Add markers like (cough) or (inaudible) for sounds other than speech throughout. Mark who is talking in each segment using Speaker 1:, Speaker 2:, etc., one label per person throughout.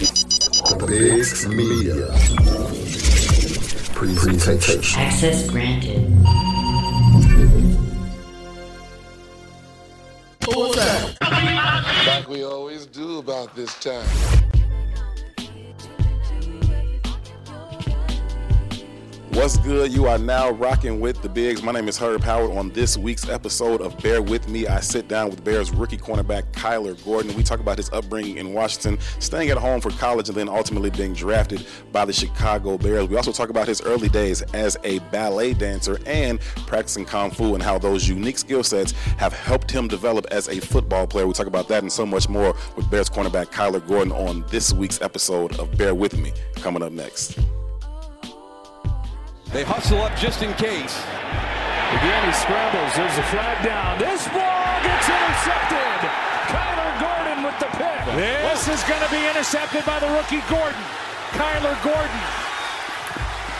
Speaker 1: The Media Presentation.
Speaker 2: Access granted.
Speaker 3: like we always do about this time.
Speaker 4: What's good? You are now rocking with the Bigs. My name is Herb Howard. On this week's episode of Bear With Me, I sit down with Bears rookie cornerback Kyler Gordon. We talk about his upbringing in Washington, staying at home for college, and then ultimately being drafted by the Chicago Bears. We also talk about his early days as a ballet dancer and practicing Kung Fu and how those unique skill sets have helped him develop as a football player. We talk about that and so much more with Bears cornerback Kyler Gordon on this week's episode of Bear With Me. Coming up next.
Speaker 5: They hustle up just in case.
Speaker 6: Again, he scrambles. There's a flag down. This ball gets intercepted. Kyler Gordon with the pick. This is going to be intercepted by the rookie Gordon. Kyler Gordon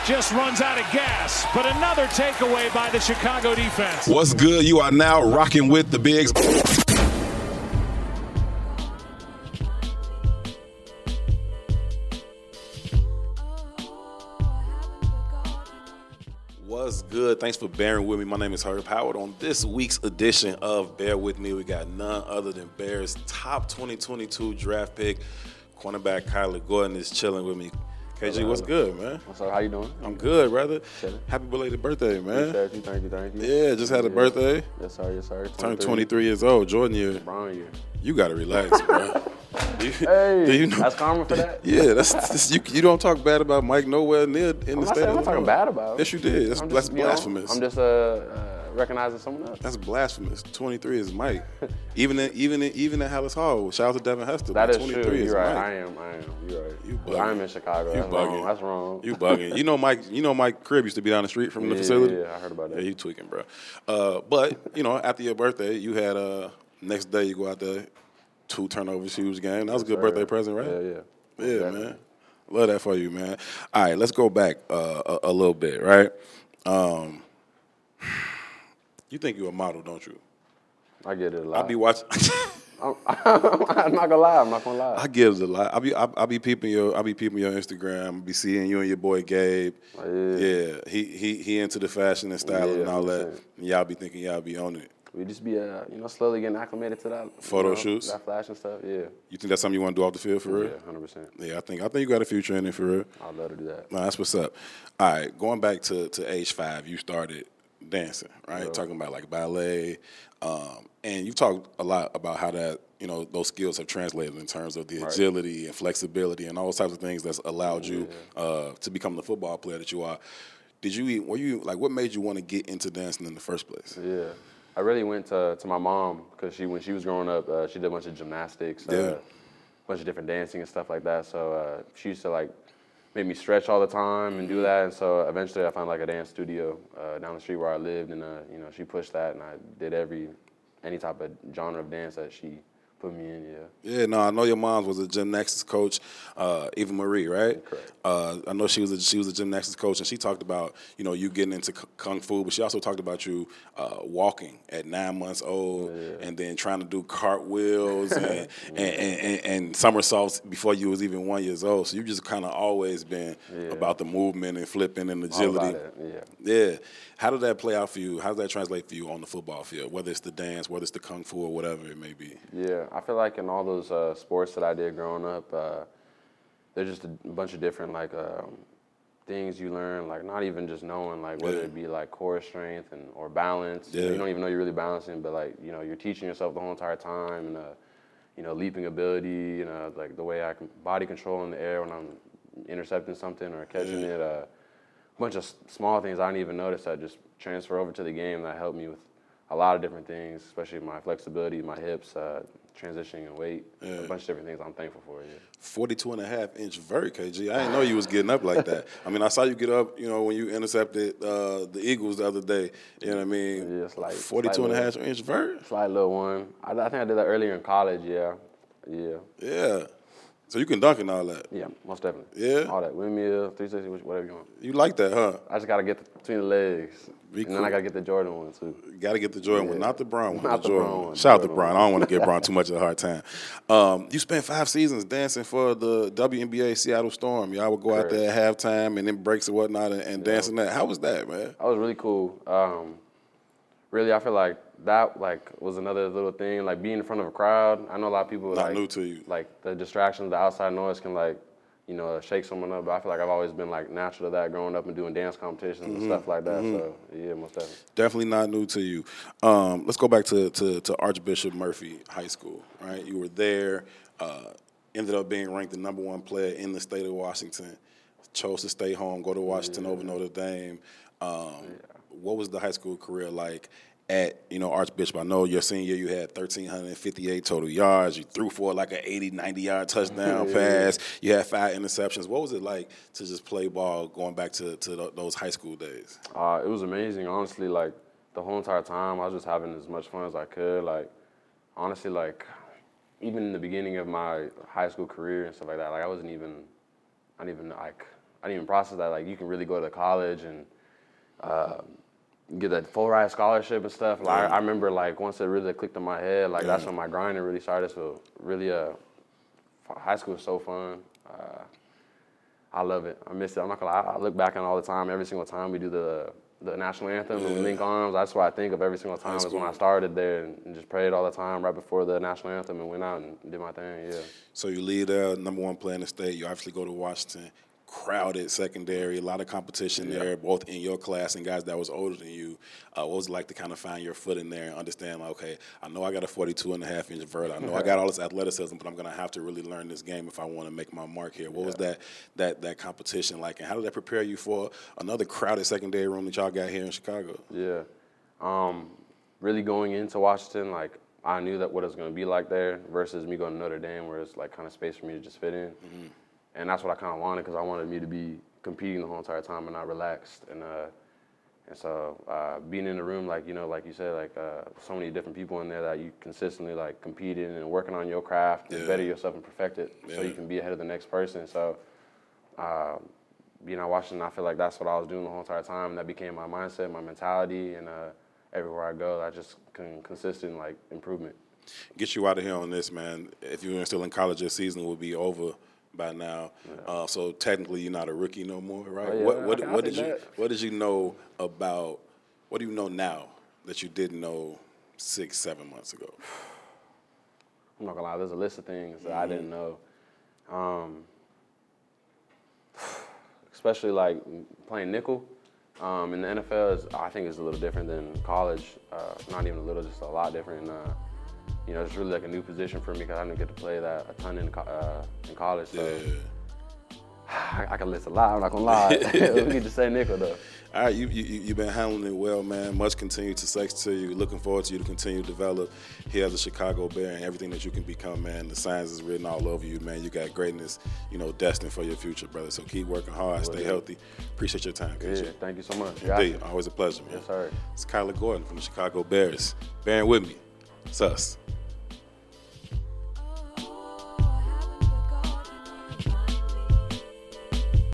Speaker 6: just runs out of gas. But another takeaway by the Chicago defense.
Speaker 4: What's good? You are now rocking with the Bigs. What's good? Thanks for bearing with me. My name is Herb Howard. On this week's edition of Bear With Me, we got none other than Bears' top 2022 draft pick, cornerback Kyler Gordon is chilling with me. KG, what's good, man?
Speaker 7: What's up? How you doing?
Speaker 4: I'm good, brother.
Speaker 7: Chilling.
Speaker 4: Happy belated birthday, man.
Speaker 7: Appreciate you. Thank you. Thank you.
Speaker 4: Yeah, just had a birthday.
Speaker 7: Yes, sir. Yes, sir.
Speaker 4: Turned 23 years old. Jordan year.
Speaker 7: Brown year.
Speaker 4: You gotta relax, bro. (laughs) You,
Speaker 7: Hey,
Speaker 4: do you know?
Speaker 7: that's karma for that.
Speaker 4: Yeah, that's, that's you. You don't talk bad about Mike nowhere near in the
Speaker 7: I'm not,
Speaker 4: state.
Speaker 7: I'm not talking bad about. him.
Speaker 4: Yes, you did. That's,
Speaker 7: I'm
Speaker 4: that's
Speaker 7: just, you know,
Speaker 4: blasphemous.
Speaker 7: I'm just uh, uh, recognizing someone else.
Speaker 4: that's blasphemous. 23 is Mike. (laughs) even in, even in, even at Halas Hall. Shout out to Devin Hester.
Speaker 7: That is
Speaker 4: 23
Speaker 7: true.
Speaker 4: is
Speaker 7: You're right.
Speaker 4: Mike.
Speaker 7: I am. I am. You're right.
Speaker 4: You
Speaker 7: But I'm in Chicago.
Speaker 4: You
Speaker 7: That's
Speaker 4: bugging.
Speaker 7: wrong. That's wrong.
Speaker 4: You bugging. You know Mike. You know Mike crib used to be down the street from the facility.
Speaker 7: yeah, I heard about that.
Speaker 4: Yeah, you tweaking, bro. Uh, but you know, after your birthday, you had uh next day you go out there, two turnovers, huge game. That was a good birthday present, right?
Speaker 7: Yeah, yeah.
Speaker 4: Yeah,
Speaker 7: Definitely.
Speaker 4: man. Love that for you, man. All right, let's go back uh, a, a little bit, right? Um, you think you're a model, don't you?
Speaker 7: I get it a lot.
Speaker 4: I be watching. (laughs)
Speaker 7: I'm, (laughs) I'm not gonna lie. I'm not gonna lie.
Speaker 4: I get it a lot. I be I, I be peeping your I be peeping your Instagram. I be seeing you and your boy Gabe.
Speaker 7: Oh, yeah.
Speaker 4: yeah. He he he into the fashion and style
Speaker 7: Yeah,
Speaker 4: and all that.
Speaker 7: 100%.
Speaker 4: And y'all be thinking y'all be on it.
Speaker 7: We just be, uh, you know, slowly getting acclimated to that. you
Speaker 4: Photo
Speaker 7: know,
Speaker 4: shoots?
Speaker 7: That flash and stuff. Yeah.
Speaker 4: You think that's something you want to do off the field for real?
Speaker 7: Yeah. Hundred percent.
Speaker 4: Yeah, I think I think you got a future in it for real.
Speaker 7: I'd love to do that.
Speaker 4: No, that's what's up. All right, going back to, to age five, you started dancing, right? Talking about like ballet, um, and you talked a lot about how that you know those skills have translated in terms of the agility and flexibility and all those types of things that's allowed you uh, to become the football player that you are. Did you were you like what made you want to get into dancing in the first place?
Speaker 7: Yeah, I really went to, to my mom because she when she was growing up, uh, she did a bunch of gymnastics,
Speaker 4: Yeah.
Speaker 7: uh, a bunch of different dancing and stuff like that. So uh, she used to like make me stretch all the time and do that. And so eventually, I found like a dance studio uh, down the street where I lived, and uh, you know she pushed that, and I did every any type of genre of dance that she put me in. Yeah.
Speaker 4: Yeah, no, I know your mom was a gymnastics coach, uh, Eva Marie, right?
Speaker 7: Correct.
Speaker 4: Uh, I know she was a, she was a gymnastics coach, and she talked about you know you getting into k- kung fu, but she also talked about you uh, walking at nine months old, and then trying to do cartwheels and, (laughs) and, and, and, and somersaults before you was even one years old. So you just kind of always been about the movement and flipping and agility.
Speaker 7: Yeah.
Speaker 4: Yeah. How did that play out for you? How does that translate for you on the football field? Whether it's the dance, whether it's the kung fu, or whatever it may be.
Speaker 7: Yeah, I feel like in all those uh, sports that I did growing up, uh, there's just a bunch of different like um, things you learn, like not even just knowing, like whether
Speaker 4: Yeah.
Speaker 7: it be like core strength and or balance. You,
Speaker 4: Yeah.
Speaker 7: you don't even know you're really balancing, but like you know you're teaching yourself the whole entire time, and uh, you know leaping ability, you know like the way I can body control in the air when I'm intercepting something or catching
Speaker 4: Yeah.
Speaker 7: it. Uh, bunch of small things I didn't even notice that just transfer over to the game that helped me with a lot of different things, especially my flexibility, my hips, uh, transitioning in weight, a bunch of different things I'm thankful for. Yeah.
Speaker 4: 42 and a half inch vert, KG. I didn't know you was getting up like that. I mean, I saw you get up, you know, when you intercepted uh, the Eagles the other day. You know what I mean?
Speaker 7: Yeah, it's like-
Speaker 4: 42 and a half inch vert.
Speaker 7: Slight little one. I, I think I did that earlier in college. Yeah, yeah.
Speaker 4: Yeah. So you can dunk and all that.
Speaker 7: Yeah, most definitely.
Speaker 4: Yeah?
Speaker 7: All that windmill, 360, whatever you want.
Speaker 4: You like that, huh?
Speaker 7: I just gotta get the, between the legs,
Speaker 4: Be
Speaker 7: and then. I gotta get the Jordan one too.
Speaker 4: Got to get the Jordan one, not the Brown one.
Speaker 7: Not
Speaker 4: the
Speaker 7: the
Speaker 4: Jordan
Speaker 7: Brown
Speaker 4: one.
Speaker 7: one,
Speaker 4: Shout out to Brown. I don't want to give Brown too much of a hard (laughs) time. Um, you spent five seasons dancing for the WNBA Seattle Storm. Y'all would go out there at halftime and then breaks and whatnot and, and dancing that. How was that, man?
Speaker 7: That was really cool. Um, really, I feel like that like was another little thing. Like being in front of a crowd. I know a lot of people
Speaker 4: Not
Speaker 7: like
Speaker 4: new to you.
Speaker 7: Like the distractions, the outside noise can like you know shake someone up. But I feel like I've always been like natural to that, growing up and doing dance competitions
Speaker 4: Mm-hmm.
Speaker 7: and stuff like that. So yeah, most definitely.
Speaker 4: Definitely not new to you. Um, let's go back to, to, to Archbishop Murphy High School, right? You were there, uh, ended up being ranked the number one player in the state of Washington, chose to stay home, go to Washington over Notre Dame. Um, What was the high school career like at, you know, Archbishop? I know your senior year you had 1,358 total yards. You threw for like an 80, 90 yard touchdown pass. You had five interceptions. What was it like to just play ball going back to, to th- those high school days?
Speaker 7: Uh, it was amazing, honestly. Like the whole entire time, I was just having as much fun as I could. Like honestly, like even in the beginning of my high school career and stuff like that, like I wasn't even, I didn't even like, I didn't even process that. Like you can really go to college and uh, get that full ride scholarship and stuff. Like I, I remember, like once it really clicked in my head, like that's when my grinding really started. So really, uh, high school was so fun. Uh, I love it. I miss it. I'm not gonna lie. I look back on it all the time. Every single time we do the the national anthem and we link arms, that's what I think of every single time. Is when I started there and, and just prayed all the time right before the national anthem and went out and did my thing. Yeah.
Speaker 4: So you lead there, number one player in the state. You obviously go to Washington, crowded secondary, a lot of competition there, both in your class and guys that was older than you. Uh, what was it like to kind of find your foot in there and understand, like, okay, I know I got a 42 and a half inch vert. I know I got (laughs) all this athleticism, but I'm going to have to really learn this game if I want to make my mark here. What was that that that competition like, and how did that prepare you for another crowded secondary room that y'all got here in Chicago?
Speaker 7: Yeah. Um, really going into Washington, like I knew that what it was going to be like there versus me going to Notre Dame, where it's like kind of space for me to just fit in. And that's what I kind of wanted because I wanted me to be competing the whole entire time and not relaxed. And uh, and so uh, being in the room, like you know, like you said, like uh, so many different people in there that you consistently like competing and working on your craft
Speaker 4: Yeah.
Speaker 7: and better yourself and perfect it, so you can be ahead of the next person. So uh, being at Washington, I feel like that's what I was doing the whole entire time. And that became my mindset, my mentality, and uh, everywhere I go, I just can consistent like improvement.
Speaker 4: get you out of here on this, man. If you were still in college, your season would be over by now. Uh, so technically, you're not a rookie no more, right?
Speaker 7: Oh, yeah,
Speaker 4: what what, what did you what did you know about? What do you know now that you didn't know six seven months ago?
Speaker 7: I'm not gonna lie, there's a list of things that I didn't know. Um, especially like playing nickel um, in the NFL is I think is a little different than college. Uh, not even a little, just a lot different. Uh, you know, it's really like a new position for me because I didn't get to play that a ton in uh, in college. So (sighs) I, I can list a lot. I'm not gonna lie. (laughs) we can just say nickel though. (laughs)
Speaker 4: All right, you, you you- you've been handling it well, man. Much continued success to you. Looking forward to you to continue to develop here as a Chicago Bear and everything that you can become, man. The signs is written all over you, man. You got greatness, you know, destined for your future, brother. So keep working hard, stay healthy. Appreciate your time,
Speaker 7: Yeah,
Speaker 4: coach.
Speaker 7: thank you so much.
Speaker 4: Indeed, always a pleasure, man.
Speaker 7: Yes, sir.
Speaker 4: It's Kyler Gordon from the Chicago Bears. Bearing with me. It's us.